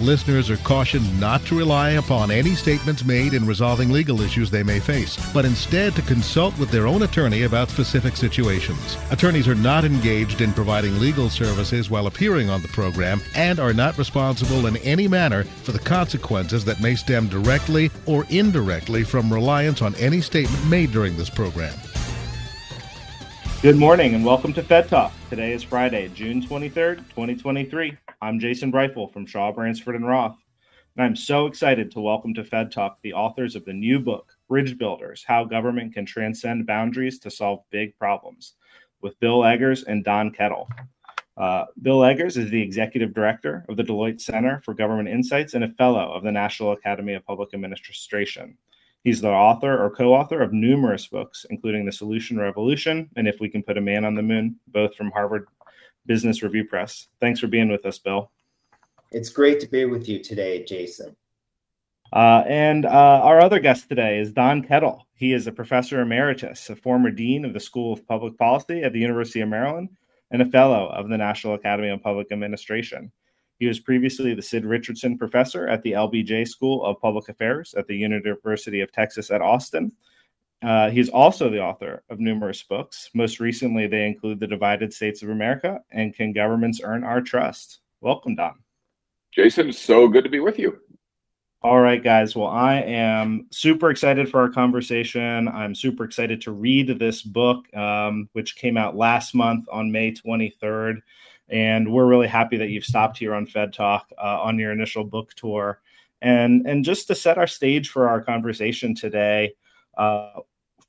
Listeners are cautioned not to rely upon any statements made in resolving legal issues they may face, but instead to consult with their own attorney about specific situations. Attorneys are not engaged in providing legal services while appearing on the program and are not responsible in any manner for the consequences that may stem directly or indirectly from reliance on any statement made during this program. Good morning and welcome to Fed Talk. Today is Friday, June 23rd, 2023. I'm Jason Briefel from Shaw, Bransford, and Roth. And I'm so excited to welcome to Fed Talk the authors of the new book, Bridge Builders How Government Can Transcend Boundaries to Solve Big Problems, with Bill Eggers and Don Kettl. Uh, Bill Eggers is the executive director of the Deloitte Center for Government Insights and a fellow of the National Academy of Public Administration. He's the author or co author of numerous books, including The Solution Revolution and If We Can Put a Man on the Moon, both from Harvard Business Review Press. Thanks for being with us, Bill. It's great to be with you today, Jason. Uh, and uh, our other guest today is Don Kettl. He is a professor emeritus, a former dean of the School of Public Policy at the University of Maryland, and a fellow of the National Academy of Public Administration. He was previously the Sid Richardson Professor at the LBJ School of Public Affairs at the University of Texas at Austin. Uh, he's also the author of numerous books. Most recently, they include The Divided States of America and Can Governments Earn Our Trust? Welcome, Don. Jason, so good to be with you. All right, guys. Well, I am super excited for our conversation. I'm super excited to read this book, um, which came out last month on May 23rd. And we're really happy that you've stopped here on Fed Talk uh, on your initial book tour. And, and just to set our stage for our conversation today,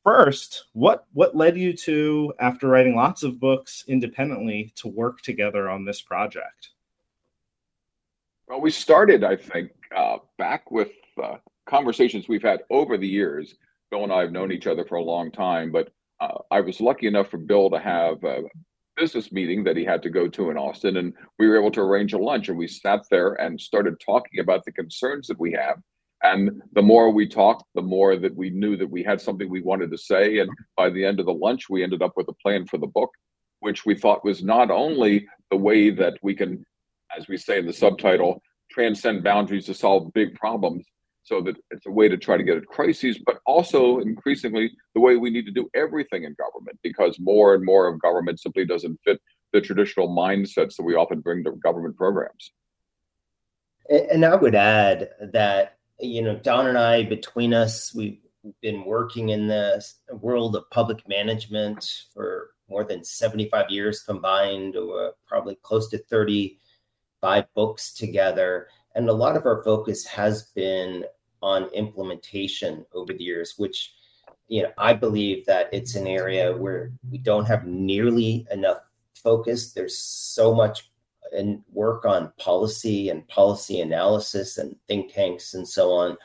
first, what, what led you to, after writing lots of books independently, to work together on this project? Well, we started, I think, uh, back with uh, conversations we've had over the years. Bill and I have known each other for a long time, but uh, I was lucky enough for Bill to have a business meeting that he had to go to in Austin, and we were able to arrange a lunch. And we sat there and started talking about the concerns that we have. And the more we talked, the more that we knew that we had something we wanted to say. And by the end of the lunch, we ended up with a plan for the book, which we thought was not only the way that we can, as we say in the subtitle, transcend boundaries to solve big problems, so that it's a way to try to get at crises, but also increasingly the way we need to do everything in government because more and more of government simply doesn't fit the traditional mindsets that we often bring to government programs. And I would add that, you know, Don and I, between us, we've been working in the world of public management for more than 75 years combined, or probably close to 35 books together and a lot of our focus has been on implementation over the years, which you know I believe that it's an area where we don't have nearly enough focus. There's so much and work on policy and policy analysis and think tanks and so on.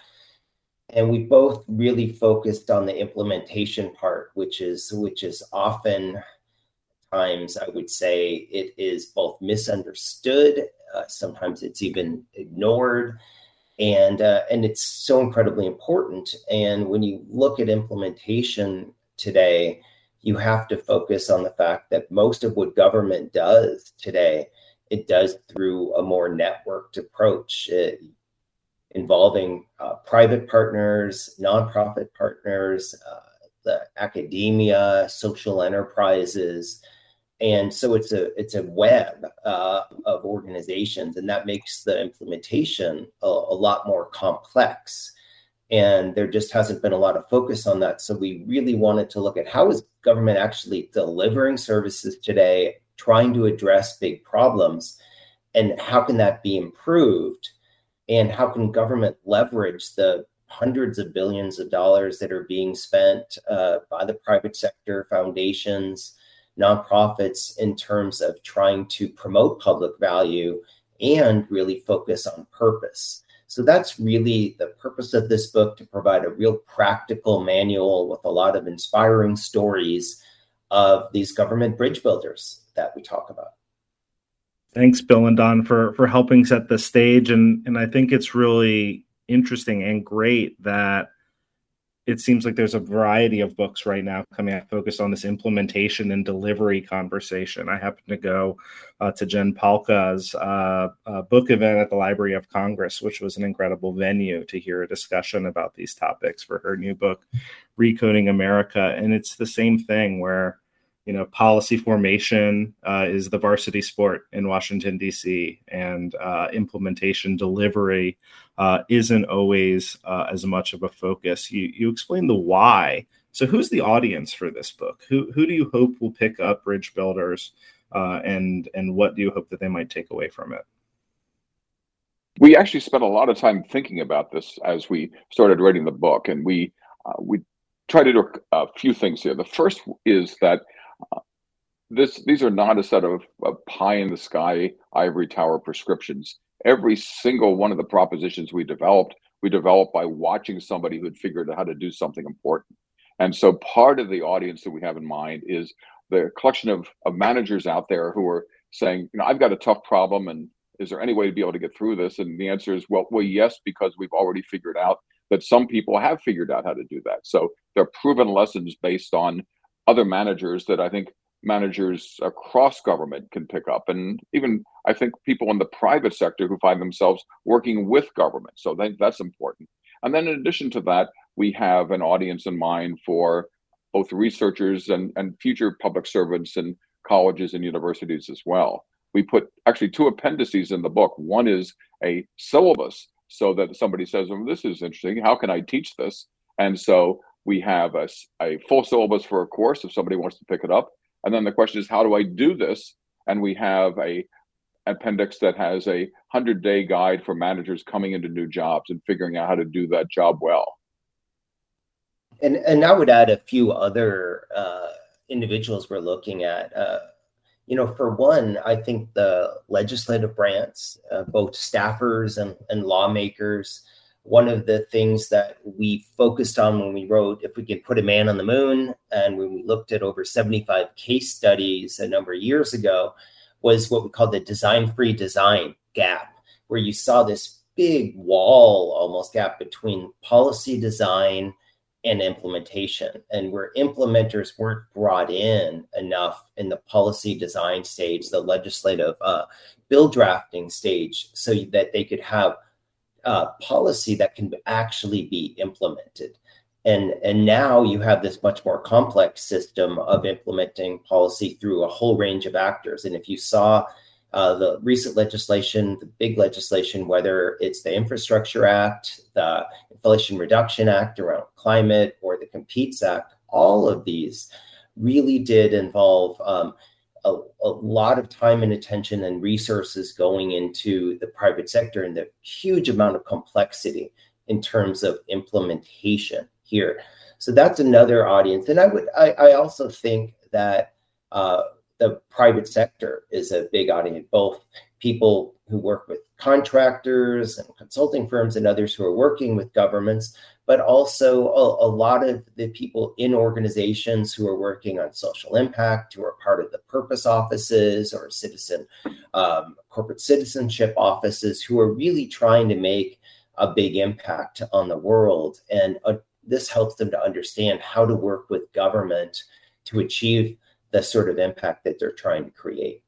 And we both really focused on the implementation part, which is which is often times I would say it is both misunderstood uh, sometimes it's even ignored, and uh, and it's so incredibly important. And when you look at implementation today, you have to focus on the fact that most of what government does today it does through a more networked approach. It, involving uh, private partners, nonprofit partners, uh, the academia, social enterprises, and so it's a it's a web uh, of organizations and that makes the implementation a, a, lot more complex. And there just hasn't been a lot of focus on that. So we really wanted to look at how is government actually delivering services today trying to address big problems and how can that be improved and how can government leverage the hundreds of billions of dollars that are being spent uh, by the private sector foundations nonprofits in terms of trying to promote public value and really focus on purpose. So that's really the purpose of this book to provide a real practical manual with a lot of inspiring stories of these government bridge builders that we talk about. Thanks, Bill and Don, for for helping set the stage, and and I think it's really interesting and great that it seems like there's a variety of books right now coming out focused on this implementation and delivery conversation. I happened to go uh, to Jen Pahlka's uh, uh, book event at the Library of Congress, which was an incredible venue to hear a discussion about these topics for her new book, Recoding America. And it's the same thing where you know, policy formation uh, is the varsity sport in Washington, D.C., and uh, implementation delivery uh, isn't always uh, as much of a focus. You, you explain the why. So, who's the audience for this book? Who, who do you hope will pick up Bridge Builders, uh, and, and what do you hope that they might take away from it? We actually spent a lot of time thinking about this as we started writing the book, and we uh, we try to do a few things here. The first is that this these are not a set of, of pie in the sky ivory tower prescriptions. Every single one of the propositions we developed, we developed by watching somebody who had figured out how to do something important. And so part of the audience that we have in mind is the collection of, of managers out there who are saying, you know, I've got a tough problem and is there any way to be able to get through this? And the answer is, well, well, yes, because we've already figured out that some people have figured out how to do that. So they're proven lessons based on other managers that I think managers across government can pick up, and even I think people in the private sector who find themselves working with government. So that's important. And then in addition to that, we have an audience in mind for both researchers and, and future public servants and colleges and universities as well. We put actually two appendices in the book. One is a syllabus so that somebody says, well, this is interesting. How can I teach this? And so we have a, a full syllabus for a course if somebody wants to pick it up. And then the question is, how do I do this? And we have a appendix that has a 100 day guide for managers coming into new jobs and figuring out how to do that job well. And, and I would add a few other uh, individuals we're looking at. Uh, you know, for one, I think the legislative branch, uh, both staffers and, and lawmakers, one of the things that we focused on when we wrote if we could put a man on the moon and when we looked at over 75 case studies a number of years ago was what we call the design free design gap where you saw this big wall almost gap between policy design and implementation and where implementers weren't brought in enough in the policy design stage the legislative uh, bill drafting stage so that they could have uh, policy that can actually be implemented. And, and now you have this much more complex system of implementing policy through a whole range of actors. And if you saw uh, the recent legislation, the big legislation, whether it's the Infrastructure Act, the Inflation Reduction Act around climate, or the Competes Act, all of these really did involve um, a, a, lot of time and attention and resources going into the private sector and the huge amount of complexity in terms of implementation here. So that's another audience. And I would I, I also think that uh, the private sector is a big audience, both people who work with contractors and consulting firms and others who are working with governments, but also a, a, lot of the people in organizations who are working on social impact, who are part of the purpose offices or citizen um, corporate citizenship offices, who are really trying to make a big impact on the world. And uh, this helps them to understand how to work with government to achieve the sort of impact that they're trying to create.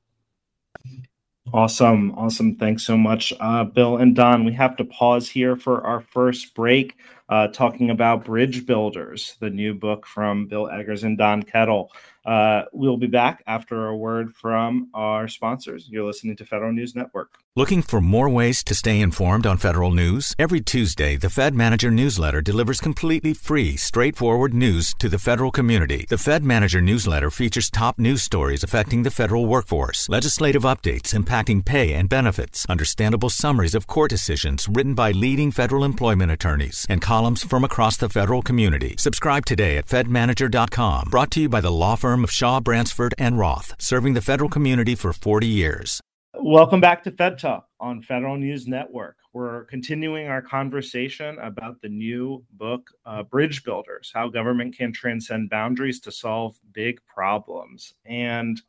Awesome. Awesome. Thanks so much, uh, Bill and Don. We have to pause here for our first break, uh, talking about Bridge Builders, the new book from Bill Eggers and Don Kettl. Uh, we'll be back after a word from our sponsors. You're listening to Federal News Network. Looking for more ways to stay informed on federal news? Every Tuesday, the Fed Manager newsletter delivers completely free, straightforward news to the federal community. The Fed Manager newsletter features top news stories affecting the federal workforce, legislative updates impacting pay and benefits, understandable summaries of court decisions written by leading federal employment attorneys, and columns from across the federal community. Subscribe today at fedmanager.com. Brought to you by the law firm of Shaw, Bransford, and Roth, serving the federal community for 40 years. Welcome back to Fed Talk on Federal News Network. We're continuing our conversation about the new book, uh, Bridge Builders How Government Can Transcend Boundaries to Solve Big Problems. And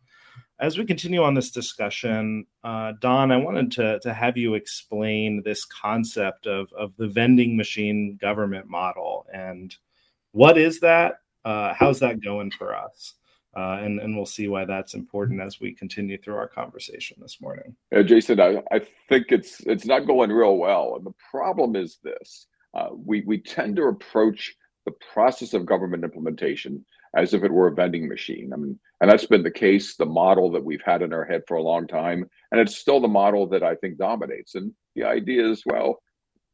as we continue on this discussion, uh, Don, I wanted to, to have you explain this concept of, of the vending machine government model. And what is that? Uh, how's that going for us? Uh, and, and we'll see why that's important as we continue through our conversation this morning. Yeah, Jason, I, I think it's it's not going real well. And the problem is this uh, we, we tend to approach the process of government implementation as if it were a vending machine. I mean, and that's been the case, the model that we've had in our head for a long time. And it's still the model that I think dominates. And the idea is well,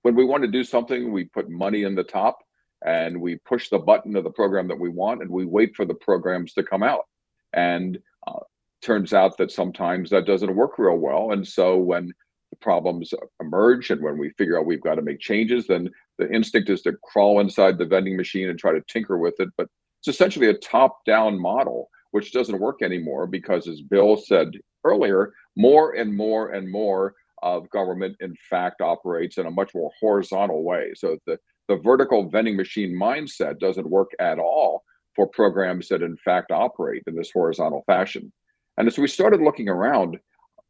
when we want to do something, we put money in the top and we push the button of the program that we want and we wait for the programs to come out and uh, turns out that sometimes that doesn't work real well and so when the problems emerge and when we figure out we've got to make changes then the instinct is to crawl inside the vending machine and try to tinker with it but it's essentially a top down model which doesn't work anymore because as bill said earlier more and more and more of government in fact operates in a much more horizontal way so the the vertical vending machine mindset doesn't work at all for programs that in fact operate in this horizontal fashion. And as we started looking around,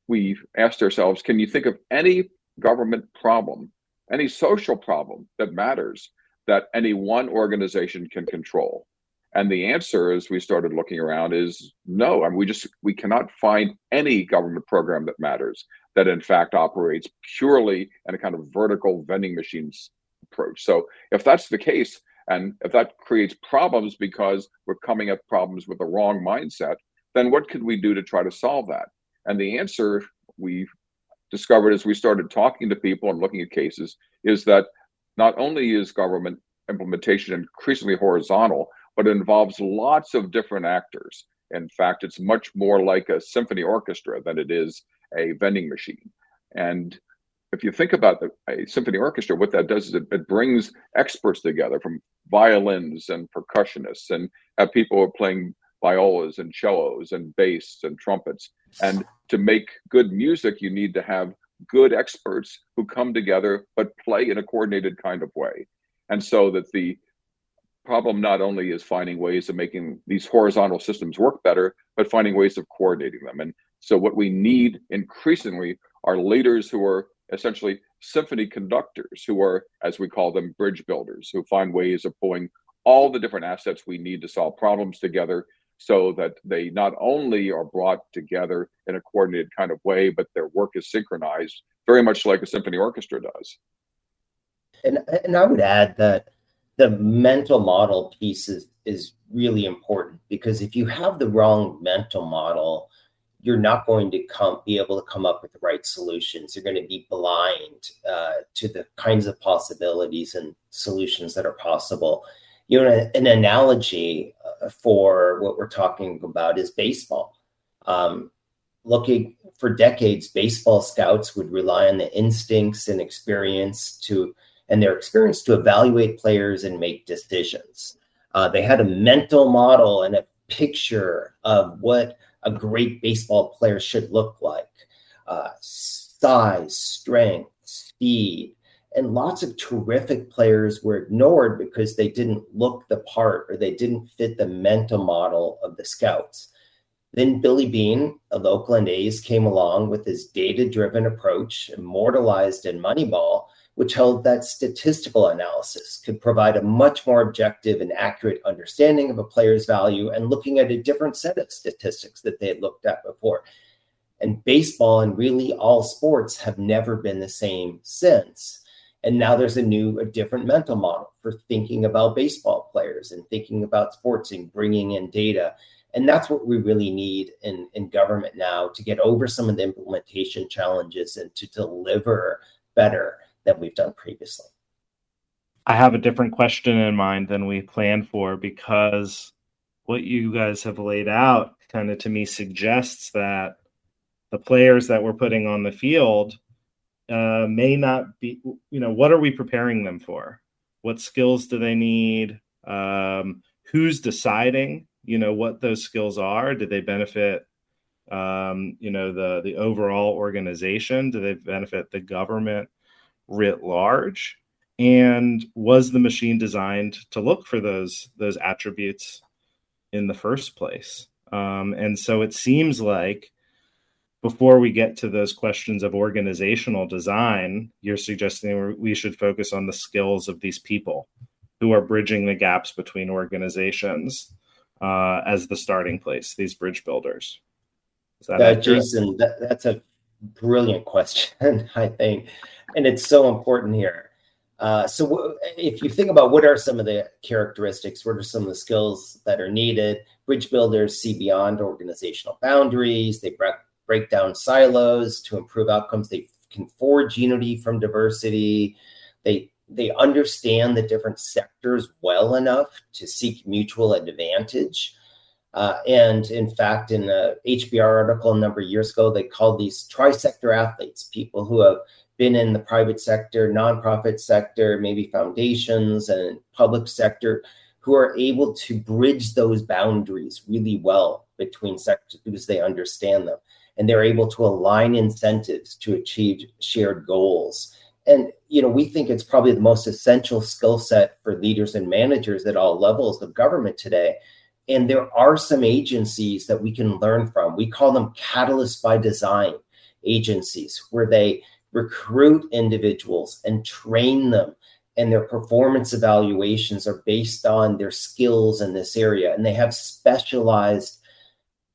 we asked ourselves, can you think of any government problem, any social problem that matters that any one organization can control? And the answer, as we started looking around, is no. I mean, we just we cannot find any government program that matters that in fact operates purely in a kind of vertical vending machines approach. So if that's the case, and if that creates problems because we're coming at problems with the wrong mindset, then what could we do to try to solve that? And the answer we discovered as we started talking to people and looking at cases is that not only is government implementation increasingly horizontal, but it involves lots of different actors. In fact, it's much more like a symphony orchestra than it is a vending machine. And if you think about the, a symphony orchestra, what that does is it, it, brings experts together from violins and percussionists and people who are playing violas and cellos and bass and trumpets. And to make good music, you need to have good experts who come together but play in a coordinated kind of way. And so that the problem not only is finding ways of making these horizontal systems work better, but finding ways of coordinating them. And so what we need increasingly are leaders who are essentially symphony conductors who are, as we call them, bridge builders, who find ways of pulling all the different assets we need to solve problems together so that they not only are brought together in a coordinated kind of way, but their work is synchronized very much like a symphony orchestra does. And, and I would add that the mental model piece is, is really important because if you have the wrong mental model, you're not going to come be able to come up with the right solutions. You're going to be blind uh, to the kinds of possibilities and solutions that are possible. You know, an analogy for what we're talking about is baseball. Um, looking for decades, baseball scouts would rely on the instincts and experience to and their experience to evaluate players and make decisions. Uh, they had a mental model and a picture of what a great baseball player should look like uh, size, strength, speed. And lots of terrific players were ignored because they didn't look the part or they didn't fit the mental model of the scouts. Then Billy Beane of Oakland A's came along with his data driven approach, immortalized in Moneyball, which held that statistical analysis could provide a much more objective and accurate understanding of a player's value and looking at a different set of statistics that they had looked at before. And baseball and really all sports have never been the same since. And now there's a new, a different mental model for thinking about baseball players and thinking about sports and bringing in data. And that's what we really need in, in government now to get over some of the implementation challenges and to deliver better than we've done previously. I have a different question in mind than we planned for because what you guys have laid out kind of to me suggests that the players that we're putting on the field uh, may not be, you know, what are we preparing them for? What skills do they need? Um, who's deciding, you know, what those skills are? Do they benefit um, you know the the overall organization? Do they benefit the government writ large? And was the machine designed to look for those those attributes in the first place? Um, and so it seems like before we get to those questions of organizational design, you're suggesting we should focus on the skills of these people who are bridging the gaps between organizations uh, as the starting place, these bridge builders. Uh, Jason, that, that's a brilliant question, I think. And it's so important here. Uh, so, w- if you think about what are some of the characteristics, what are some of the skills that are needed, bridge builders see beyond organizational boundaries. They break down silos to improve outcomes. They can forge unity from diversity. They they understand the different sectors well enough to seek mutual advantage. Uh, and in fact, in the HBR article a number of years ago, they called these tri-sector athletes, people who have been in the private sector, nonprofit sector, maybe foundations and public sector, who are able to bridge those boundaries really well between sectors because they understand them and they're able to align incentives to achieve shared goals. And you know, we think it's probably the most essential skill set for leaders and managers at all levels of government today. And there are some agencies that we can learn from. We call them catalyst by design agencies, where they recruit individuals and train them and their performance evaluations are based on their skills in this area and they have specialized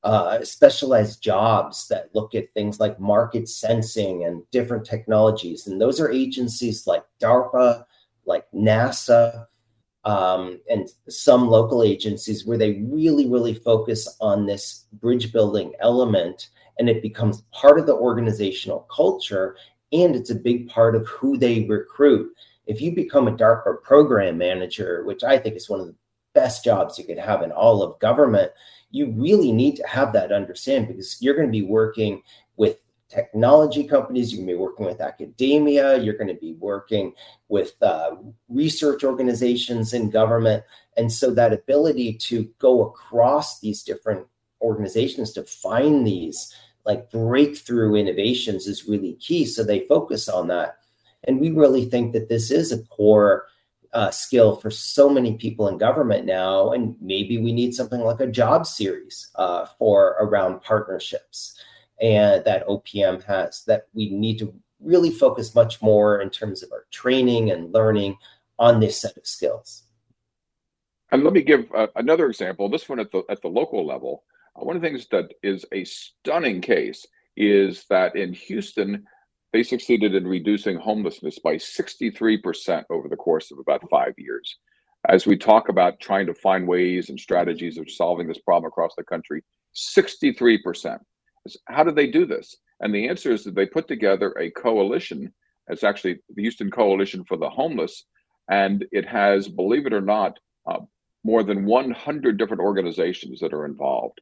uh, specialized jobs that look at things like market sensing and different technologies. And those are agencies like DARPA, like NASA, um, and some local agencies where they really, really focus on this bridge building element. And it becomes part of the organizational culture. And it's a big part of who they recruit. If you become a DARPA program manager, which I think is one of the best jobs you could have in all of government, you really need to have that understand because you're going to be working with technology companies, you're going to be working with academia, you're going to be working with uh, research organizations in government. And so that ability to go across these different organizations to find these like breakthrough innovations is really key. So they focus on that. And we really think that this is a core uh, skill for so many people in government now. And maybe we need something like a job series uh, for around partnerships and that OPM has that we need to really focus much more in terms of our training and learning on this set of skills. And let me give uh, another example. This one at the at the local level. Uh, one of the things that is a stunning case is that in Houston, they succeeded in reducing homelessness by 63% over the course of about five years. As we talk about trying to find ways and strategies of solving this problem across the country, 63%. How did they do this? And the answer is that they put together a coalition. It's actually the Houston Coalition for the Homeless. And it has, believe it or not, uh, more than 100 different organizations that are involved.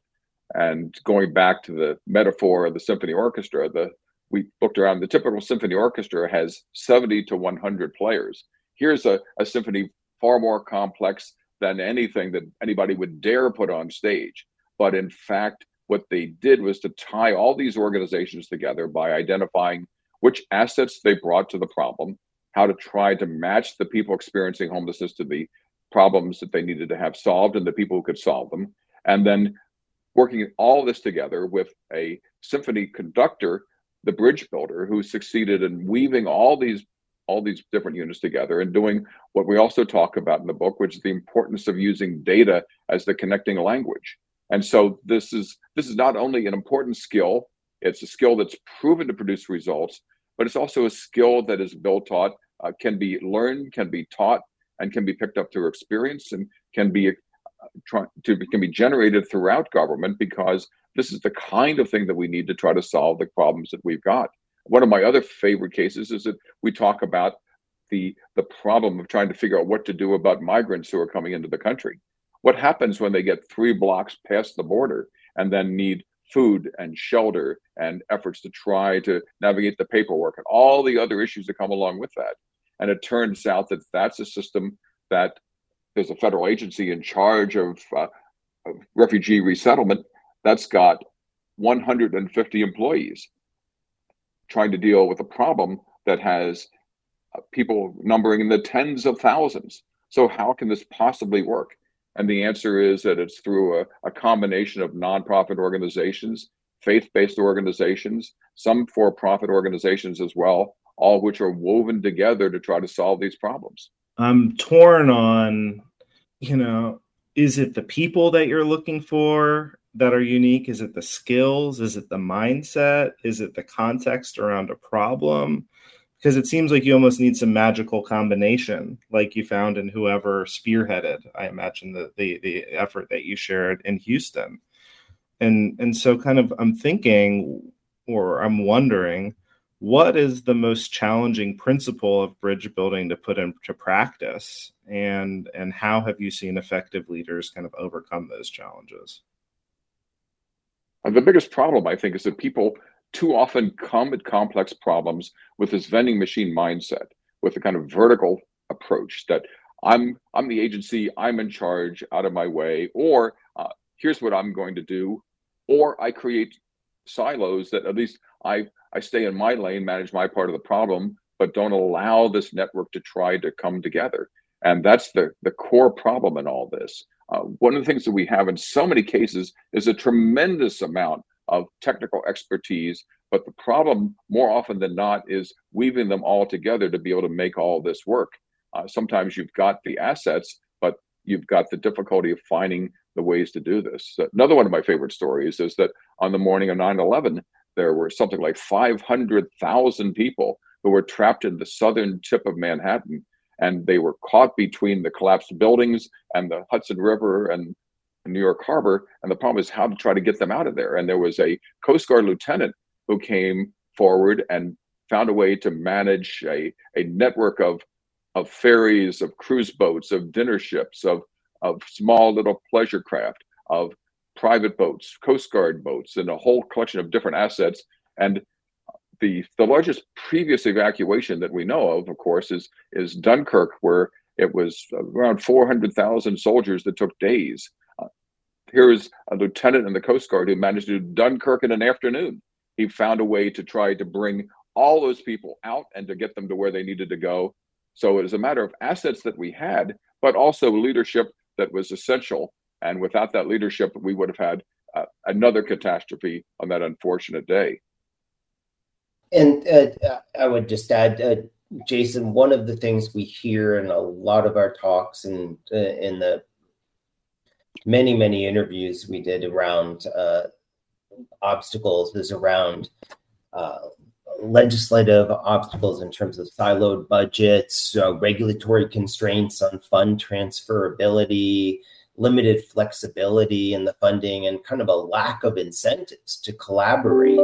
And going back to the metaphor of the symphony orchestra, the we looked around. The typical symphony orchestra has 70 to 100 players. Here's a, a symphony far more complex than anything that anybody would dare put on stage. But in fact, what they did was to tie all these organizations together by identifying which assets they brought to the problem, how to try to match the people experiencing homelessness to the problems that they needed to have solved and the people who could solve them, and then working all this together with a symphony conductor the bridge builder who succeeded in weaving all these all these different units together and doing what we also talk about in the book which is the importance of using data as the connecting language. And so this is this is not only an important skill it's a skill that's proven to produce results but it's also a skill that is built taught uh, can be learned can be taught and can be picked up through experience and can be uh, try, to can be generated throughout government because this is the kind of thing that we need to try to solve the problems that we've got. One of my other favorite cases is that we talk about the the problem of trying to figure out what to do about migrants who are coming into the country. What happens when they get three blocks past the border and then need food and shelter and efforts to try to navigate the paperwork and all the other issues that come along with that? And it turns out that that's a system that there's a federal agency in charge of, uh, of refugee resettlement that's got 150 employees trying to deal with a problem that has uh, people numbering in the tens of thousands. So, how can this possibly work? And the answer is that it's through a, a combination of nonprofit organizations, faith based organizations, some for profit organizations as well, all which are woven together to try to solve these problems. I'm torn on, you know, is it the people that you're looking for that are unique? Is it the skills? Is it the mindset? Is it the context around a problem? because it seems like you almost need some magical combination like you found in whoever spearheaded i imagine the the, the effort that you shared in houston and and so kind of i'm thinking or i'm wondering what is the most challenging principle of bridge building to put into practice and and how have you seen effective leaders kind of overcome those challenges the biggest problem i think is that people too often come at complex problems with this vending machine mindset, with a kind of vertical approach that I'm I'm the agency, I'm in charge, out of my way, or uh, here's what I'm going to do, or I create silos that at least I I stay in my lane, manage my part of the problem, but don't allow this network to try to come together. And that's the the core problem in all this. Uh, one of the things that we have in so many cases is a tremendous amount of technical expertise. But the problem, more often than not, is weaving them all together to be able to make all this work. Uh, sometimes you've got the assets, but you've got the difficulty of finding the ways to do this. Another one of my favorite stories is that on the morning of 9 11, there were something like 500,000 people who were trapped in the southern tip of Manhattan. And they were caught between the collapsed buildings and the Hudson River and New York Harbor. And the problem is how to try to get them out of there. And there was a Coast Guard lieutenant who came forward and found a way to manage a, a network of, of ferries, of cruise boats, of dinner ships, of, of small little pleasure craft, of private boats, Coast Guard boats, and a whole collection of different assets. And the the largest previous evacuation that we know of, of course, is is Dunkirk, where it was around 400,000 soldiers that took days here's a lieutenant in the Coast Guard who managed to do Dunkirk in an afternoon. He found a way to try to bring all those people out and to get them to where they needed to go. So it is a matter of assets that we had, but also leadership that was essential. And without that leadership, we would have had uh, another catastrophe on that unfortunate day. And uh, I would just add, uh, Jason, one of the things we hear in a lot of our talks and uh, in the many many interviews we did around uh, obstacles is around uh, legislative obstacles in terms of siloed budgets, uh, regulatory constraints on fund transferability, limited flexibility in the funding, and kind of a lack of incentives to collaborate,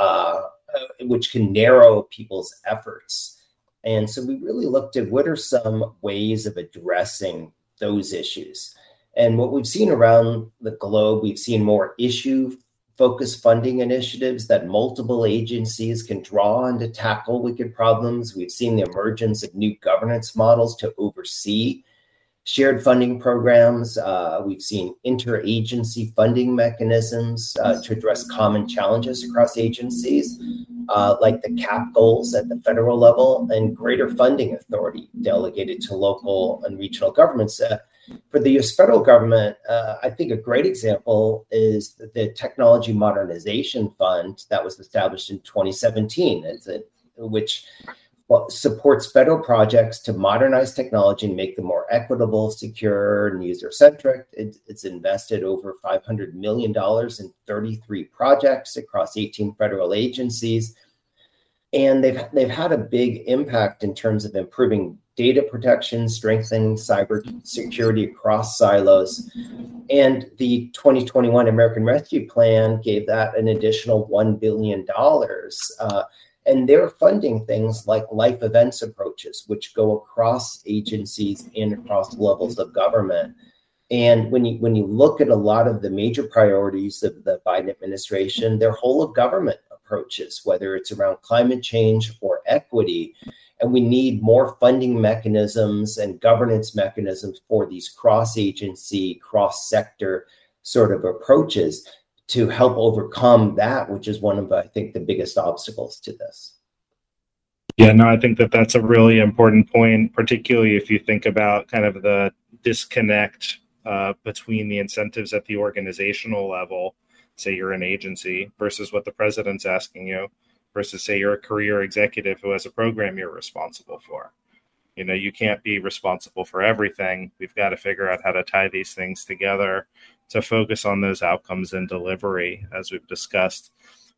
uh, Uh, which can narrow people's efforts. And so we really looked at what are some ways of addressing those issues. And what we've seen around the globe, we've seen more issue focused funding initiatives that multiple agencies can draw on to tackle wicked problems. We've seen the emergence of new governance models to oversee shared funding programs. Uh, we've seen interagency funding mechanisms uh, to address common challenges across agencies, uh, like the cap goals at the federal level and greater funding authority delegated to local and regional governments. Uh, for the US federal government, uh, I think a great example is the Technology Modernization Fund that was established in 2017, which supports federal projects to modernize technology and make them more equitable, secure, and user centric. It, it's invested over $500 million in 33 projects across 18 federal agencies. And they've, they've had a big impact in terms of improving data protection, strengthening cyber security across silos. And the 2021 American Rescue Plan gave that an additional $1 billion. Uh, and they're funding things like life events approaches, which go across agencies and across levels of government. And when you when you look at a lot of the major priorities of the Biden administration, they're whole of government approaches, whether it's around climate change or equity. And we need more funding mechanisms and governance mechanisms for these cross agency, cross sector sort of approaches to help overcome that, which is one of, I think, the biggest obstacles to this. Yeah, no, I think that that's a really important point, particularly if you think about kind of the disconnect uh, between the incentives at the organizational level, say you're an agency, versus what the president's asking you, versus say you're a career executive who has a program you're responsible for. You know, you can't be responsible for everything. We've got to figure out how to tie these things together to focus on those outcomes and delivery, as we've discussed.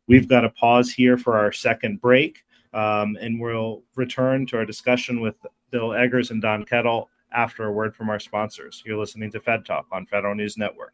We've got to pause here for our second break, um, and we'll return to our discussion with Bill Eggers and Don Kettl after a word from our sponsors. You're listening to Fed Talk on Federal News Network.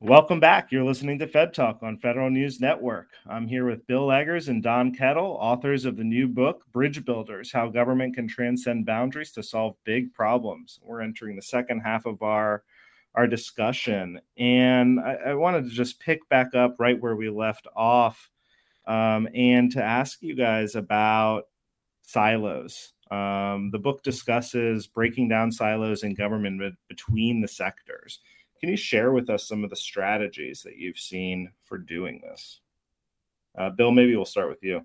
Welcome back. You're listening to Fed Talk on Federal News Network. I'm here with Bill Eggers and Don Kettl, authors of the new book, Bridge Builders How Government Can Transcend Boundaries to Solve Big Problems. We're entering the second half of our, our discussion. And I, I wanted to just pick back up right where we left off um, and to ask you guys about silos. Um, the book discusses breaking down silos in government between the sectors. Can you share with us some of the strategies that you've seen for doing this? Uh, Bill, maybe we'll start with you.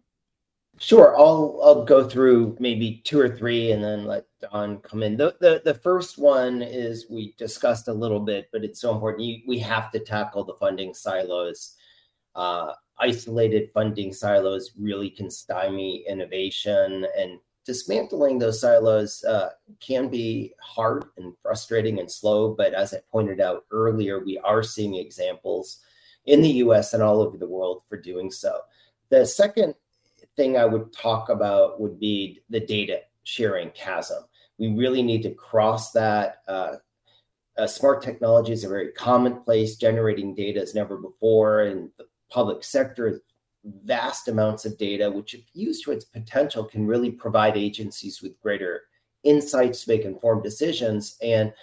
Sure, I'll I'll go through maybe two or three, and then let Don come in. The the, the first one is we discussed a little bit, but it's so important. You, we have to tackle the funding silos. Uh, isolated funding silos really can stymie innovation, and dismantling those silos uh, can be hard and frustrating and slow. But as I pointed out earlier, we are seeing examples in the US and all over the world for doing so. The second thing I would talk about would be the data sharing chasm. We really need to cross that. Uh, uh, smart are very commonplace, generating data as never before, and the public sector vast amounts of data, which, if used to its potential, can really provide agencies with greater insights to make informed decisions. And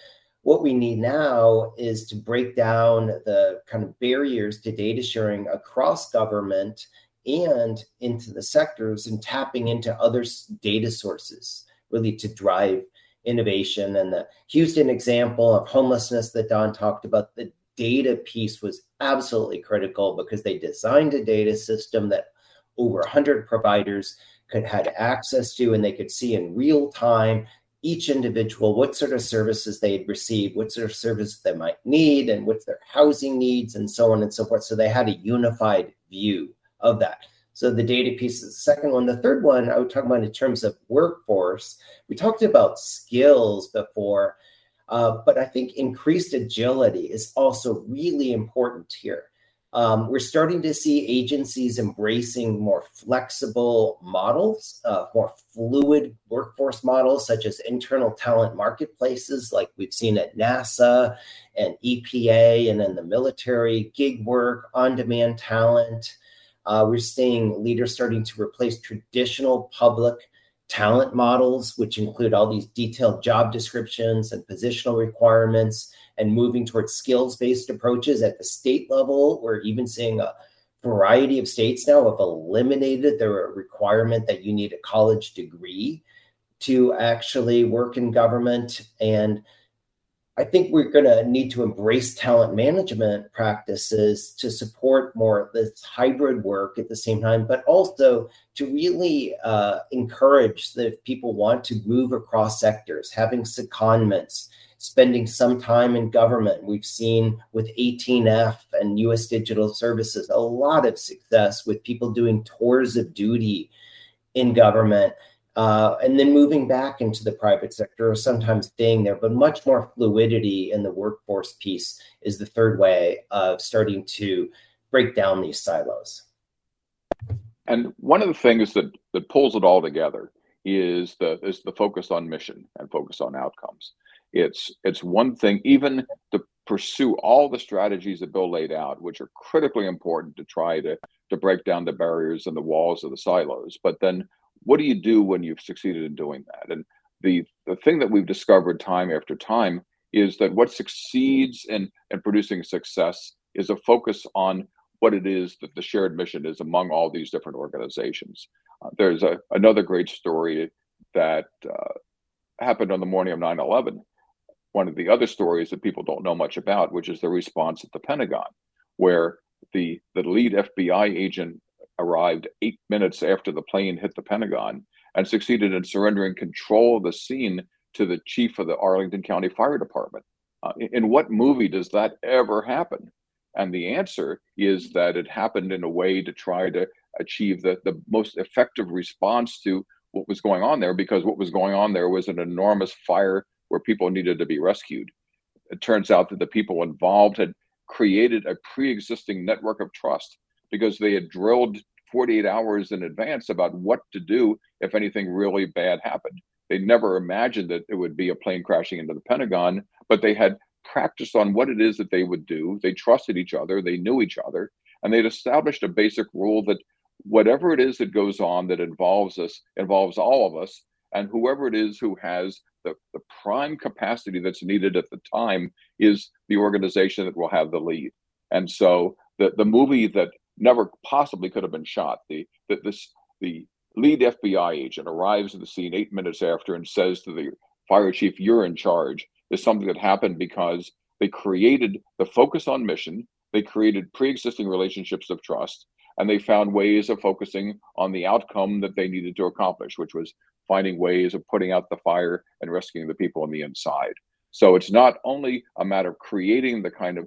what we need now is to break down the kind of barriers to data sharing across government and into the sectors and tapping into other data sources really to drive innovation. And the Houston example of homelessness that Don talked about, the data piece was absolutely critical because they designed a data system that over 100 providers could had access to and they could see in real time each individual what sort of services they had received what sort of service they might need and what's their housing needs and so on and so forth. So they had a unified view of that. So the data piece is the second one. The third one i would talk about in terms of workforce. We talked about skills before uh, but I think increased agility is also really important here. Um, we're starting to see agencies embracing more flexible models, uh, more fluid workforce models, such as internal talent marketplaces, like we've seen at NASA and EPA, and then the military, gig work, on demand talent. Uh, we're seeing leaders starting to replace traditional public talent models, which include all these detailed job descriptions and positional requirements, and moving towards skills based approaches at the state level. We're even seeing a variety of states now have eliminated the requirement that you need a college degree to actually work in government. And I think we're going to need to embrace talent management practices to support more of this hybrid work at the same time, but also to really uh, encourage that if people want to move across sectors, having secondments, spending some time in government. We've seen with 18F and US Digital Services a lot of success with people doing tours of duty in government. Uh, and then moving back into the private sector or sometimes staying there, but much more fluidity in the workforce piece is the third way of starting to break down these silos. And one of the things that that pulls it all together is the is the focus on mission and focus on outcomes. It's it's one thing even to pursue all the strategies that Bill laid out, which are critically important to try to to break down the barriers and the walls of the silos. But then what do you do when you've succeeded in doing that? And the the thing that we've discovered time after time is that what succeeds in in producing success is a focus on what it is that the shared mission is among all these different organizations. Uh, there's a, another great story that uh, happened on the morning of 9 11. One of the other stories that people don't know much about, which is the response at the Pentagon, where the, the lead FBI agent arrived eight minutes after the plane hit the Pentagon and succeeded in surrendering control of the scene to the chief of the Arlington County Fire Department. Uh, in what movie does that ever happen? And the answer is that it happened in a way to try to achieve the, the most effective response to what was going on there, because what was going on there was an enormous fire where people needed to be rescued. It turns out that the people involved had created a pre existing network of trust because they had drilled 48 hours in advance about what to do if anything really bad happened. They never imagined that it would be a plane crashing into the Pentagon, but they had practiced on what it is that they would do. They trusted each other, they knew each other, and they'd established a basic rule that whatever it is that goes on that involves us, involves all of us, and whoever it is who has the, the prime capacity that's needed at the time is the organization that will have the lead. And so the, the movie that never possibly could have been shot, the, the this the lead FBI agent arrives at the scene eight minutes after and says to the fire chief, You're in charge. Is something that happened because they created the focus on mission, they created pre existing relationships of trust, and they found ways of focusing on the outcome that they needed to accomplish, which was finding ways of putting out the fire and rescuing the people on the inside. So it's not only a matter of creating the kind of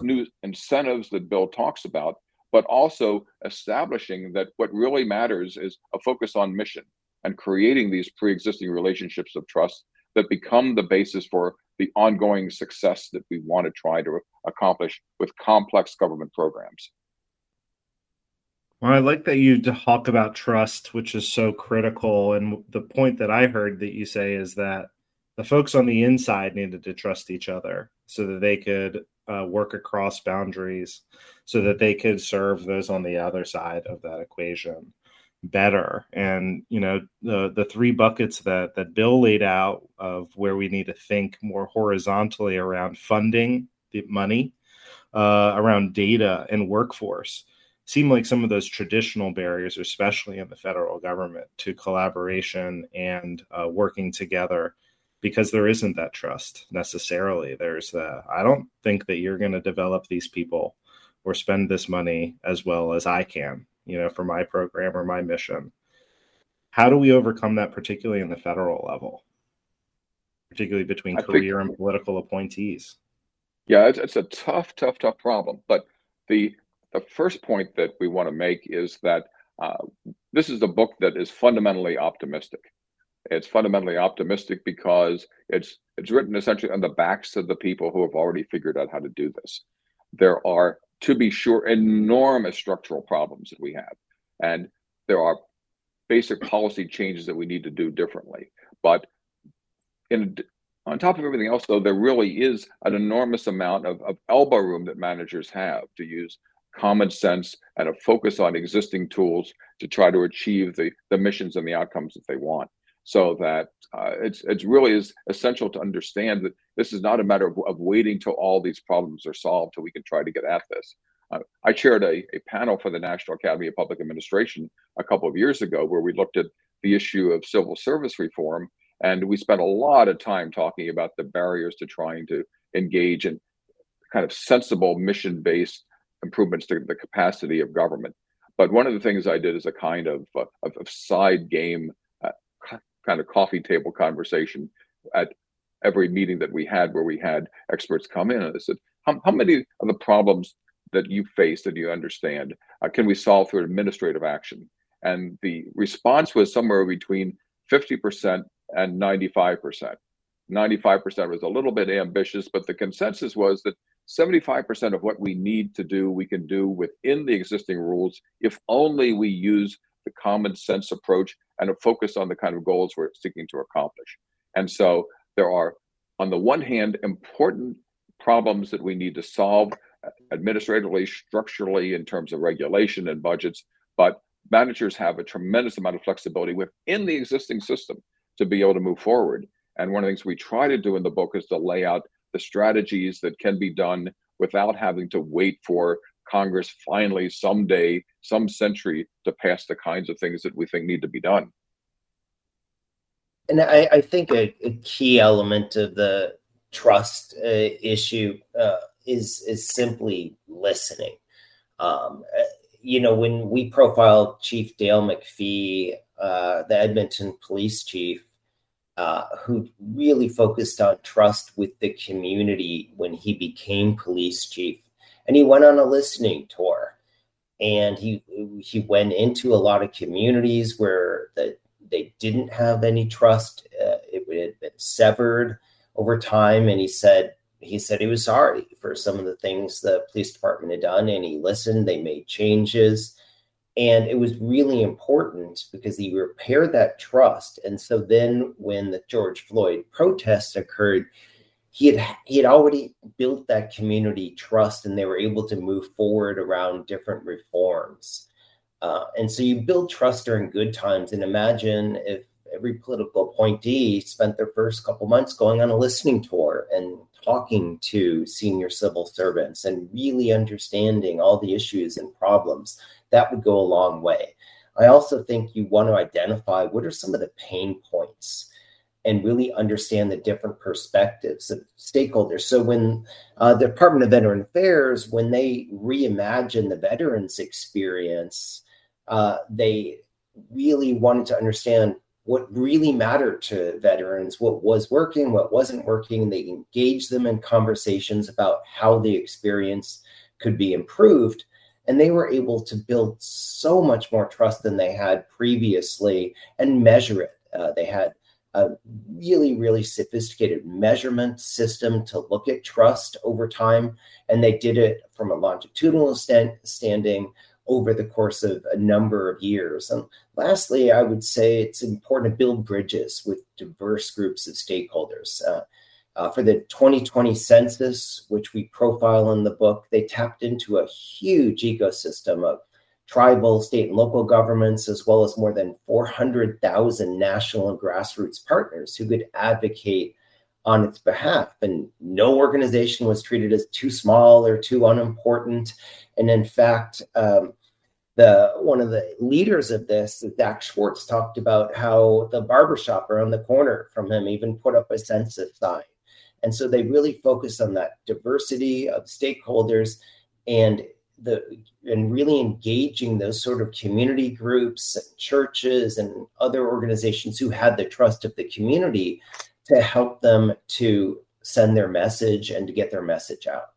new incentives that Bill talks about, but also establishing that what really matters is a focus on mission and creating these pre existing relationships of trust that become the basis for the ongoing success that we want to try to accomplish with complex government programs. Well, I like that you talk about trust, which is so critical. And the point that I heard that you say is that the folks on the inside needed to trust each other so that they could uh, work across boundaries, so that they could serve those on the other side of that equation better. And you know the the three buckets that that bill laid out of where we need to think more horizontally around funding the money uh, around data and workforce seem like some of those traditional barriers especially in the federal government to collaboration and uh, working together because there isn't that trust necessarily. There's the i don't think that you're going to develop these people or spend this money as well as i can you know, for my program or my mission. How do we overcome that, particularly in the federal level, particularly between I career think, and political appointees? Yeah, it's, it's a tough, tough, tough problem. But the the first point that we want to make is that uh, this is a book that is fundamentally optimistic. It's fundamentally optimistic because it's it's written essentially on the backs of the people who have already figured out how to do this. There are to be sure, enormous structural problems that we have. And there are basic policy changes that we need to do differently. But in on top of everything else, though, there really is an enormous amount of, of elbow room that managers have to use common sense and a focus on existing tools to try to achieve the, the missions and the outcomes that they want so that uh, it's it's really is essential to understand that this is not a matter of, of waiting till all these problems are solved till we can try to get at this. Uh, I chaired a, a panel for the National Academy of Public Administration a couple of years ago where we looked at the issue of civil service reform, and we spent a lot of time talking about the barriers to trying to engage in kind of sensible mission-based improvements to the capacity of government. But one of the things I did as a kind of, uh, of, of side game kind of coffee table conversation at every meeting that we had where we had experts come in and I said, how, how many of the problems that you face that you understand uh, can we solve through administrative action? And the response was somewhere between 50% and 95%. 95% was a little bit ambitious, but the consensus was that 75% of what we need to do, we can do within the existing rules if only we use the common sense approach and a focus on the kind of goals we're seeking to accomplish. And so there are, on the one hand, important problems that we need to solve uh, administratively, structurally, in terms of regulation and budgets, but managers have a tremendous amount of flexibility within the existing system to be able to move forward. And one of the things we try to do in the book is to lay out the strategies that can be done without having to wait for Congress finally someday, some century, to pass the kinds of things that we think need to be done. And I, I think a, a, key element of the trust uh, issue uh, is is simply listening. Um, uh, you know, when we profiled Chief Dale McFee, uh, the Edmonton police chief, uh, who really focused on trust with the community when he became police chief. And he went on a listening tour. And he he went into a lot of communities where the, they didn't have any trust. Uh, it had been severed over time. And he said he said he was sorry for some of the things the police department had done. And he listened. They made changes and it was really important because he repaired that trust. And so then when the George Floyd protests occurred, he had he had already built that community trust and they were able to move forward around different reforms. Uh, and so you build trust during good times. And imagine if every political appointee spent their first couple months going on a listening tour and talking to senior civil servants and really understanding all the issues and problems that would go a long way. I also think you want to identify what are some of the pain points and really understand the different perspectives of stakeholders. So when uh, the Department of Veteran Affairs, when they reimagine the veterans experience, uh, they really wanted to understand what really mattered to veterans, what was working, what wasn't working. They engaged them in conversations about how the experience could be improved and they were able to build so much more trust than they had previously and measure it. Uh, they had a really, really sophisticated measurement system to look at trust over time, and they did it from a longitudinal stand, standing over the course of a number of years. And lastly, I would say it's important to build bridges with diverse groups of stakeholders. Uh, uh, for the 2020 census, which we profile in the book, they tapped into a huge ecosystem of tribal, state, and local governments, as well as more than 400,000 national and grassroots partners who could advocate on its behalf. And no organization was treated as too small or too unimportant. And in fact, um, the one of the leaders of this, Zach Schwartz, talked about how the barbershop around the corner from him even put up a census sign and so they really focused on that diversity of stakeholders and the and really engaging those sort of community groups and churches and other organizations who had the trust of the community to help them to send their message and to get their message out.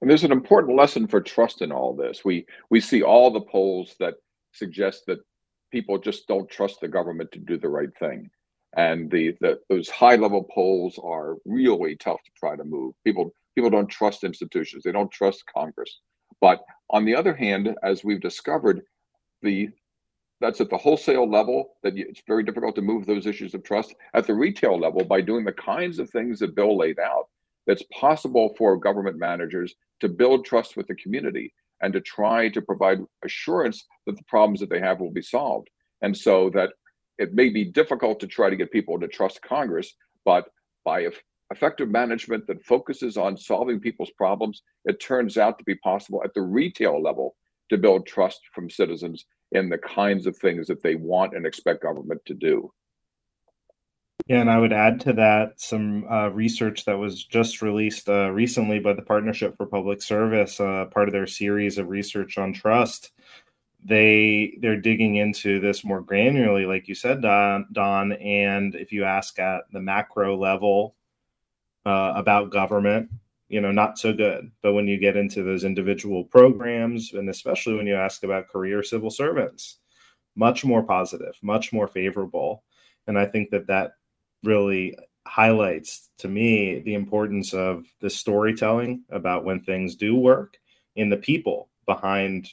And there's an important lesson for trust in all this. We we see all the polls that suggest that people just don't trust the government to do the right thing and the, the those high level polls are really tough to try to move. People people don't trust institutions. They don't trust Congress. But on the other hand, as we've discovered, the that's at the wholesale level that it's very difficult to move those issues of trust. At the retail level, by doing the kinds of things that Bill laid out, that's possible for government managers to build trust with the community and to try to provide assurance that the problems that they have will be solved. And so that it may be difficult to try to get people to trust Congress, but by effective management that focuses on solving people's problems, it turns out to be possible at the retail level to build trust from citizens in the kinds of things that they want and expect government to do. Yeah, and I would add to that some uh, research that was just released uh, recently by the Partnership for Public Service, uh, part of their series of research on trust they they're digging into this more granularly like you said don, don and if you ask at the macro level uh, about government, you know, not so good. But when you get into those individual programs, and especially when you ask about career civil servants, much more positive, much more favorable. And I think that that really highlights to me the importance of the storytelling about when things do work in the people behind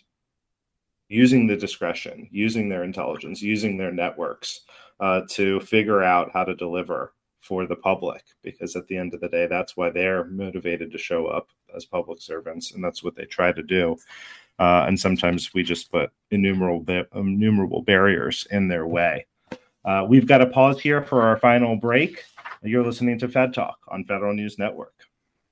using the discretion, using their intelligence, using their networks uh, to figure out how to deliver for the public. Because at the end of the day, that's why they're motivated to show up as public servants, and that's what they try to do. Uh, and sometimes we just put innumerable innumerable barriers in their way. Uh, we've got to pause here for our final break. You're listening to Fed Talk on Federal News Network.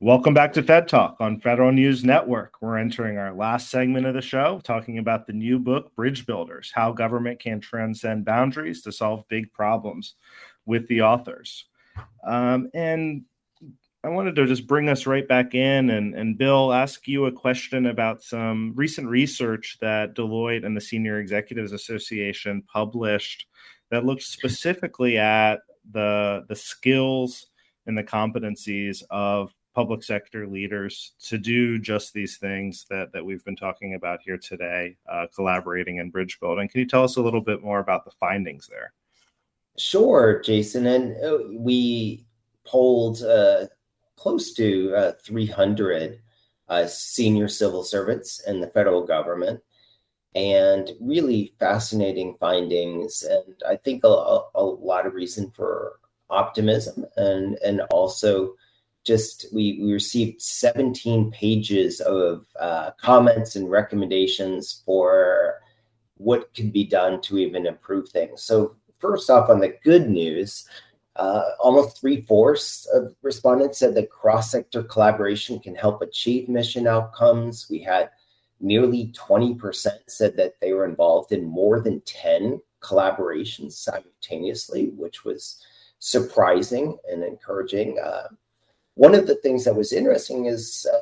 Welcome back to Fed Talk on Federal News Network. We're entering our last segment of the show, talking about the new book, Bridge Builders How Government Can Transcend Boundaries to Solve Big Problems, with the authors. Um, and I wanted to just bring us right back in and, and Bill, ask you a question about some recent research that Deloitte and the Senior Executives Association published that looked specifically at the, the skills and the competencies of public sector leaders to do just these things that, that we've been talking about here today, uh, collaborating and bridge building. Can you tell us a little bit more about the findings there? Sure, Jason. And uh, we polled uh, close to uh, 300 uh, senior civil servants in the federal government and really fascinating findings. And I think a, a lot of reason for optimism and, and also just we, we received 17 pages of uh, comments and recommendations for what could be done to even improve things. So first off, on the good news, uh, almost three fourths of respondents said that cross sector collaboration can help achieve mission outcomes. We had nearly 20% said that they were involved in more than 10 collaborations simultaneously, which was surprising and encouraging. Uh, one of the things that was interesting is uh,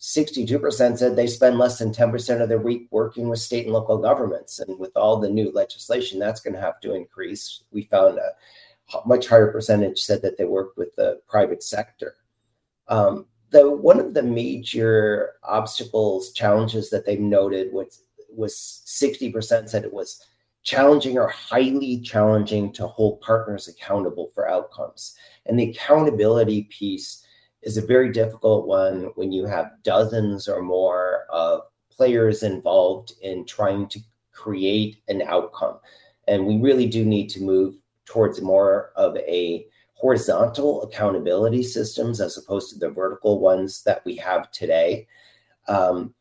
62% said they spend less than 10% of their week working with state and local governments. And with all the new legislation, that's going to have to increase. We found a much higher percentage said that they work with the private sector. Um, the one of the major obstacles, challenges that they've noted was was 60% said it was challenging or highly challenging to hold partners accountable for outcomes. And the accountability piece is a very difficult one when you have dozens or more of players involved in trying to create an outcome. And we really do need to move towards more of a horizontal accountability systems as opposed to the vertical ones that we have today. Um,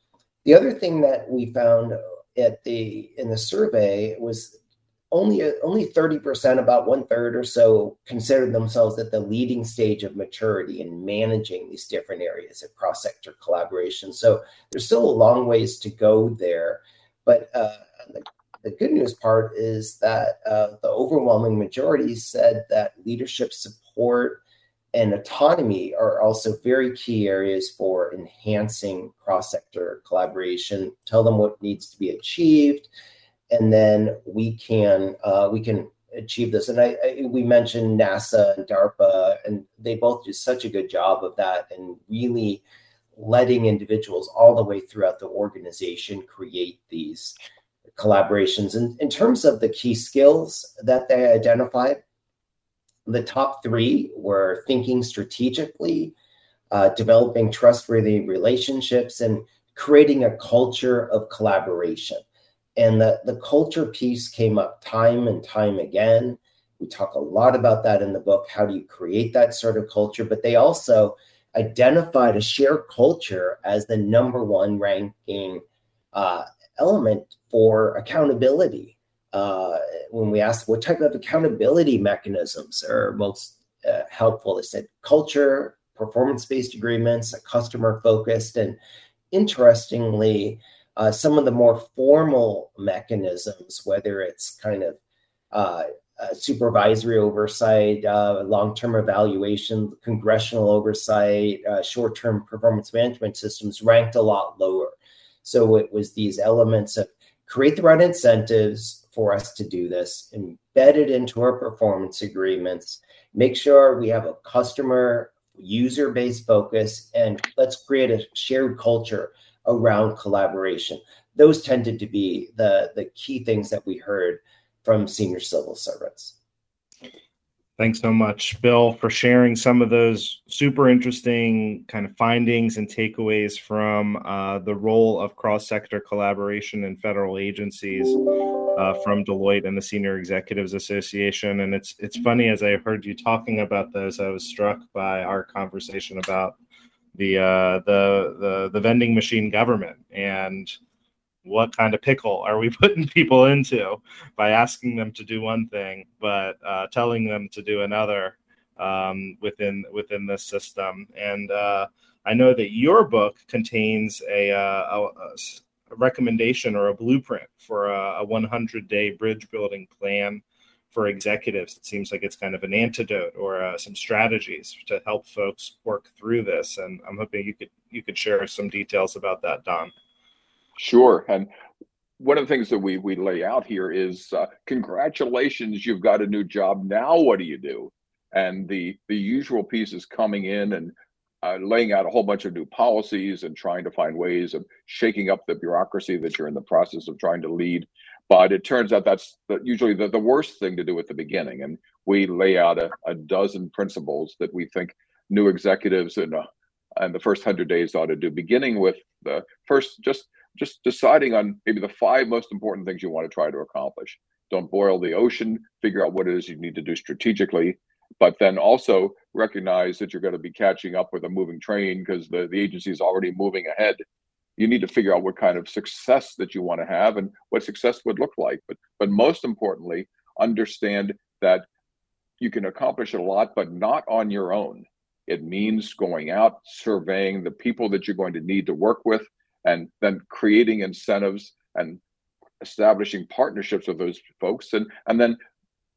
the other thing that we found at the in the survey was only only 30% about one third or so considered themselves at the leading stage of maturity in managing these different areas of cross sector collaboration. So there's still a long ways to go there. But uh, the, the, good news part is that uh, the overwhelming majority said that leadership support and autonomy are also very key areas for enhancing cross sector collaboration. Tell them what needs to be achieved, and then we can uh, we can achieve this. And I, I, we mentioned NASA and DARPA, and they both do such a good job of that and really letting individuals all the way throughout the organization create these collaborations. And in terms of the key skills that they identified, the top three were thinking strategically, uh, developing trustworthy relationships, and creating a culture of collaboration. And the, the culture piece came up time and time again. We talk a lot about that in the book. How do you create that sort of culture? But they also identified a shared culture as the number one ranking uh, element for accountability uh, when we asked what type of accountability mechanisms are most uh, helpful, they said culture, performance based agreements, customer focused, and interestingly, uh, some of the more formal mechanisms, whether it's kind of uh, uh, supervisory oversight, uh, long term evaluation, congressional oversight, uh, short term performance management systems ranked a lot lower. So it was these elements of create the right incentives for us to do this, embed it into our performance agreements, make sure we have a customer user based focus, and let's create a shared culture around collaboration. Those tended to be the, the key things that we heard from senior civil servants. Thanks so much, Bill, for sharing some of those super interesting kind of findings and takeaways from uh, the role of cross sector collaboration in federal agencies uh, from Deloitte and the Senior Executives Association. And it's it's funny as I heard you talking about those, I was struck by our conversation about the uh, the the the vending machine government and what kind of pickle are we putting people into by asking them to do one thing but uh, telling them to do another um, within within this system. And uh, i know that your book contains a, uh, a, a recommendation or a blueprint for a, a 100 day bridge building plan for executives. It seems like it's kind of an antidote or uh, some strategies to help folks work through this and i'm hoping you could you could share some details about that don Sure. And one of the things that we we lay out here is uh, congratulations, you've got a new job. Now what do you do? And the the usual piece is coming in and uh, laying out a whole bunch of new policies and trying to find ways of shaking up the bureaucracy that you're in the process of trying to lead. But it turns out that's usually the, the worst thing to do at the beginning. And we lay out a, a dozen principles that we think new executives in, a, in the first 100 days ought to do, beginning with the first just just deciding on maybe the five most important things you want to try to accomplish. Don't boil the ocean, figure out what it is you need to do strategically, but then also recognize that you're going to be catching up with a moving train because the, the agency is already moving ahead. You need to figure out what kind of success that you want to have and what success would look like. But but most importantly, understand that you can accomplish a lot, but not on your own. It means going out, surveying the people that you're going to need to work with, and then creating incentives and establishing partnerships with those folks. And and then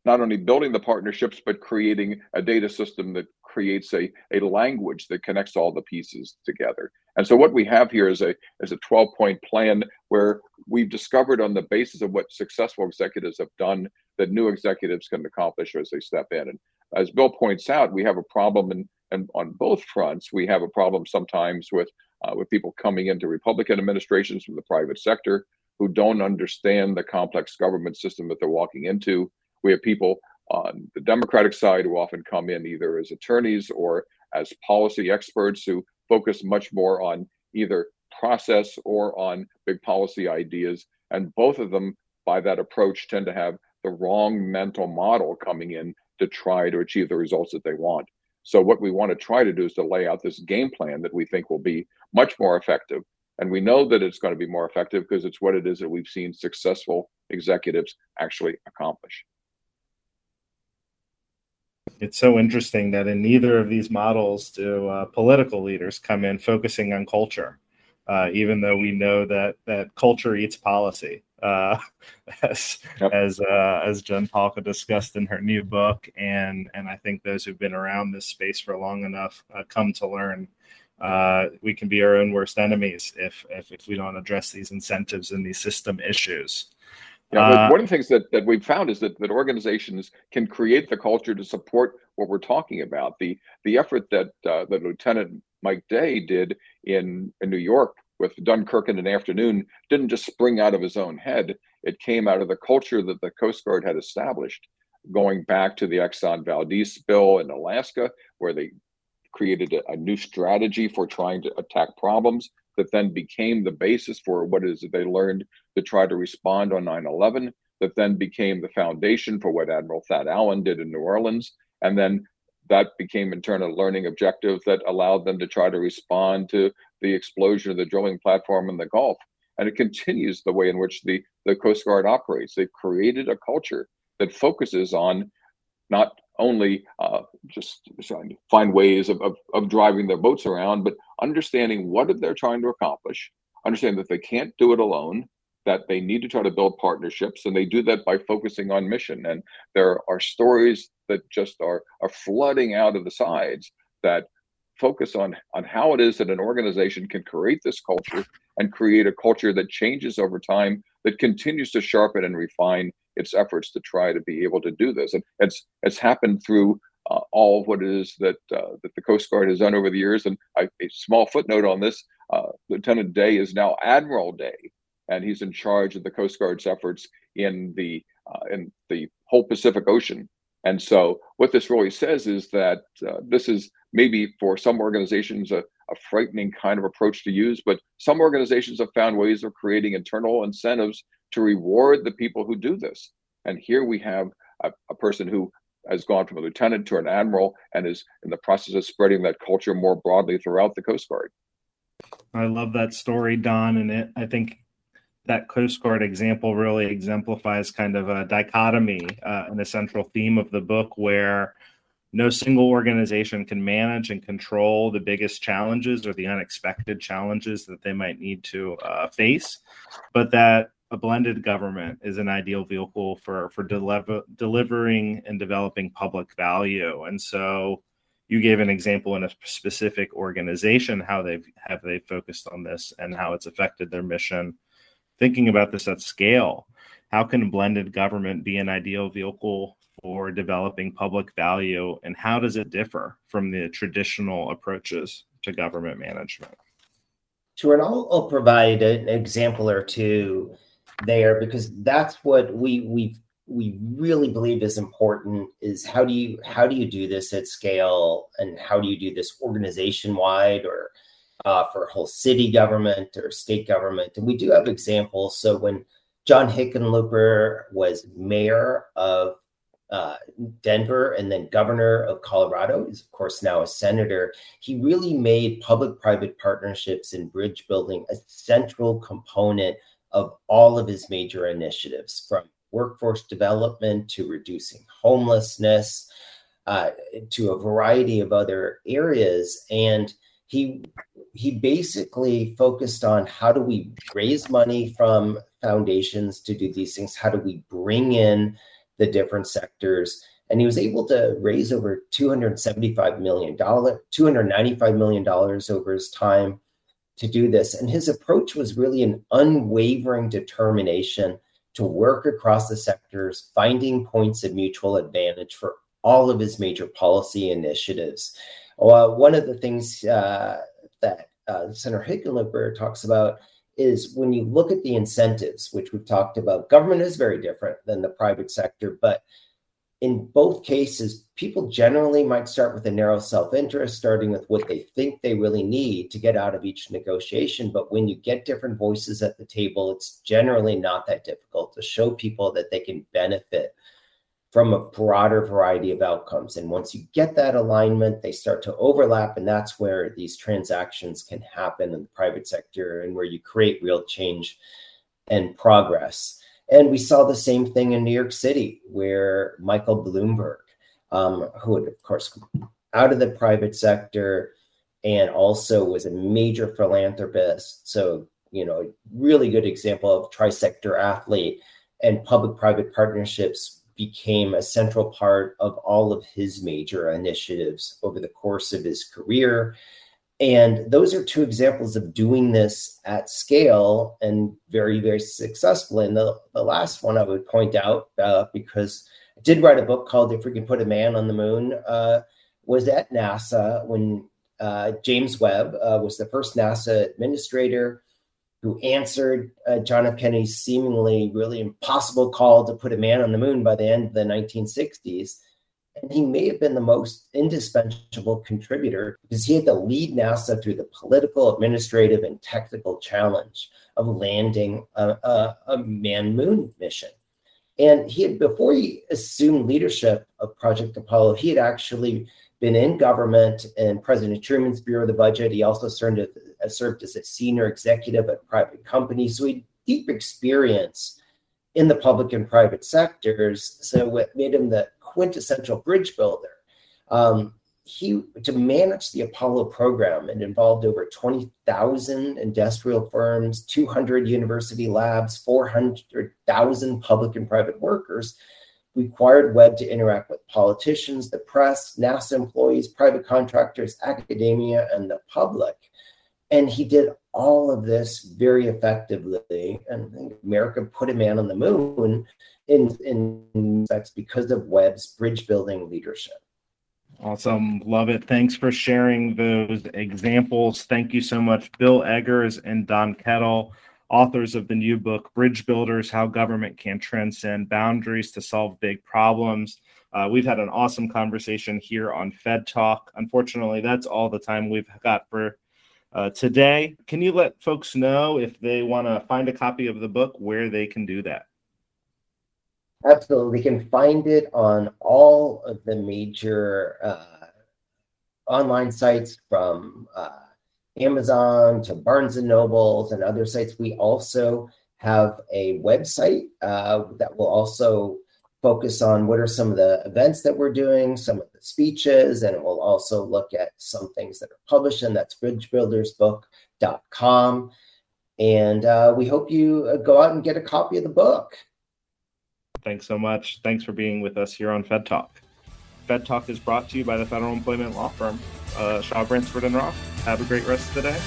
not only building the partnerships but creating a data system that creates a, a language that connects all the pieces together. And so what we have here is a is a 12 point plan where we've discovered on the basis of what successful executives have done that new executives can accomplish as they step in. And as bill points out we have a problem and and on both fronts. We have a problem sometimes with uh, with people coming into Republican administrations from the private sector who don't understand the complex government system that they're walking into. We have people on the Democratic side who often come in either as attorneys or as policy experts who focus much more on either process or on big policy ideas. And both of them, by that approach, tend to have the wrong mental model coming in to try to achieve the results that they want. So what we want to try to do is to lay out this game plan that we think will be much more effective. And we know that it's going to be more effective because it's what it is that we've seen successful executives actually accomplish. It's so interesting that in neither of these models do uh, political leaders come in focusing on culture, uh, even though we know that that culture eats policy uh, as yep. as uh, as Jen Pahlka discussed in her new book, and and I think those who've been around this space for long enough uh, come to learn uh, we can be our own worst enemies if, if if we don't address these incentives and these system issues. Yeah, uh, one of the things that, that we've found is that, that organizations can create the culture to support what we're talking about. The the effort that uh, that Lieutenant Mike Day did in, in New York with Dunkirk in an afternoon didn't just spring out of his own head. It came out of the culture that the Coast Guard had established, going back to the Exxon Valdez spill in Alaska, where they created a, a, new strategy for trying to attack problems that then became the basis for what is they learned to try to respond on 9-11 that then became the foundation for what admiral thad allen did in new orleans and then that became in turn a learning objective that allowed them to try to respond to the explosion of the drilling platform in the Gulf. And it continues the way in which the, the Coast Guard operates. They've created a culture that focuses on not only uh, just trying to find ways of, of, of driving their boats around, but understanding what they're trying to accomplish, understand that they can't do it alone, that they need to try to build partnerships, and they do that by focusing on mission. And there are stories that just are are flooding out of the sides that focus on on how it is that an organization can create this culture and create a culture that changes over time that continues to sharpen and refine its efforts to try to be able to do this and it's it's happened through uh, all of what it is that uh, that the Coast Guard has done over the years. And I, a small footnote on this: uh, Lieutenant Day is now Admiral Day, and he's in charge of the Coast Guard's efforts in the uh, in the whole Pacific Ocean. And so, what this really says is that uh, this is maybe for some organizations a, a frightening kind of approach to use, but some organizations have found ways of creating internal incentives to reward the people who do this. And here we have a, a person who has gone from a lieutenant to an admiral and is in the process of spreading that culture more broadly throughout the Coast Guard. I love that story, Don, and it. I think that Coast Guard example really exemplifies kind of a dichotomy uh, and a central theme of the book where no single organization can manage and control the biggest challenges or the unexpected challenges that they might need to uh, face, but that a blended government is an ideal vehicle for for deliver, delivering and developing public value. And so, you gave an example in a specific organization how they've have they focused on this and how it's affected their mission. Thinking about this at scale, how can blended government be an ideal vehicle for developing public value, and how does it differ from the traditional approaches to government management? Sure, and I'll, I'll provide an example or two there because that's what we we we really believe is important is how do you how do you do this at scale and how do you do this organization wide or uh, for whole city government or state government and we do have examples so when john hickenlooper was mayor of uh, Denver and then governor of Colorado. He's, of course, now a senator. He really made public private partnerships and bridge building a central component of all of his major initiatives from workforce development to reducing homelessness uh, to a variety of other areas. And he he basically focused on how do we raise money from foundations to do these things? How do we bring in the different sectors? And he was able to raise over $275 million, $295 million over his time to do this. And his approach was really an unwavering determination to work across the sectors, finding points of mutual advantage for all of his major policy initiatives. Well, one of the things uh, that uh, Senator Hickenlooper talks about is when you look at the incentives, which we've talked about, government is very different than the private sector, but in both cases, people generally might start with a narrow self interest, starting with what they think they really need to get out of each negotiation. But when you get different voices at the table, it's generally not that difficult to show people that they can benefit from a broader variety of outcomes. And once you get that alignment, they start to overlap. And that's where these transactions can happen in the private sector and where you create real change and progress. And we saw the same thing in New York City, where Michael Bloomberg, um, who had, of course, out of the private sector and also was a major philanthropist. So, you know, really good example of trisector athlete and public private partnerships became a central part of all of his major initiatives over the course of his career. And those are two examples of doing this at scale and very, very successful. And the, the last one I would point out, uh, because I did write a book called If We Can Put a Man on the Moon, uh, was at NASA when uh, James Webb uh, was the first NASA administrator who answered uh, John F. Kennedy's seemingly really impossible call to put a man on the moon by the end of the 1960s. And he may have been the most indispensable contributor because he had to lead NASA through the political, administrative, and technical challenge of landing a, a, a man moon mission. And he had, before he assumed leadership of Project Apollo, he had actually been in government in President Truman's Bureau of the Budget. He also served, as, served as a senior executive at private companies. So he had deep experience in the public and private sectors. So what made him the quintessential bridge builder. Um, he to manage the Apollo program, it involved over 20,000 industrial firms, 200 university labs, 400,000 public and private workers. Required Webb to interact with politicians, the press, NASA employees, private contractors, academia, and the public. And he did all of this very effectively. And America put a man on the moon in, in that's because of Webb's bridge building leadership. Awesome. Love it. Thanks for sharing those examples. Thank you so much, Bill Eggers and Don Kettl, authors of the new book, Bridge Builders How Government Can Transcend Boundaries to Solve Big Problems. Uh, we've had an awesome conversation here on Fed Talk. Unfortunately, that's all the time we've got for uh, today. Can you let folks know if they want to find a copy of the book where they can do that? Absolutely. We can find it on all of the major uh, online sites from uh, Amazon to Barnes and Nobles and other sites. We also have a website uh, that will also focus on what are some of the events that we're doing, some of the speeches, and it will also look at some things that are published, and that's bridgebuildersbook.com. And uh, we hope you uh, go out and get a copy of the book. Thanks so much. Thanks for being with us here on Fed Talk. Fed Talk is brought to you by the federal employment law firm, uh, Shaw Bransford and Roth. Have a great rest of the day.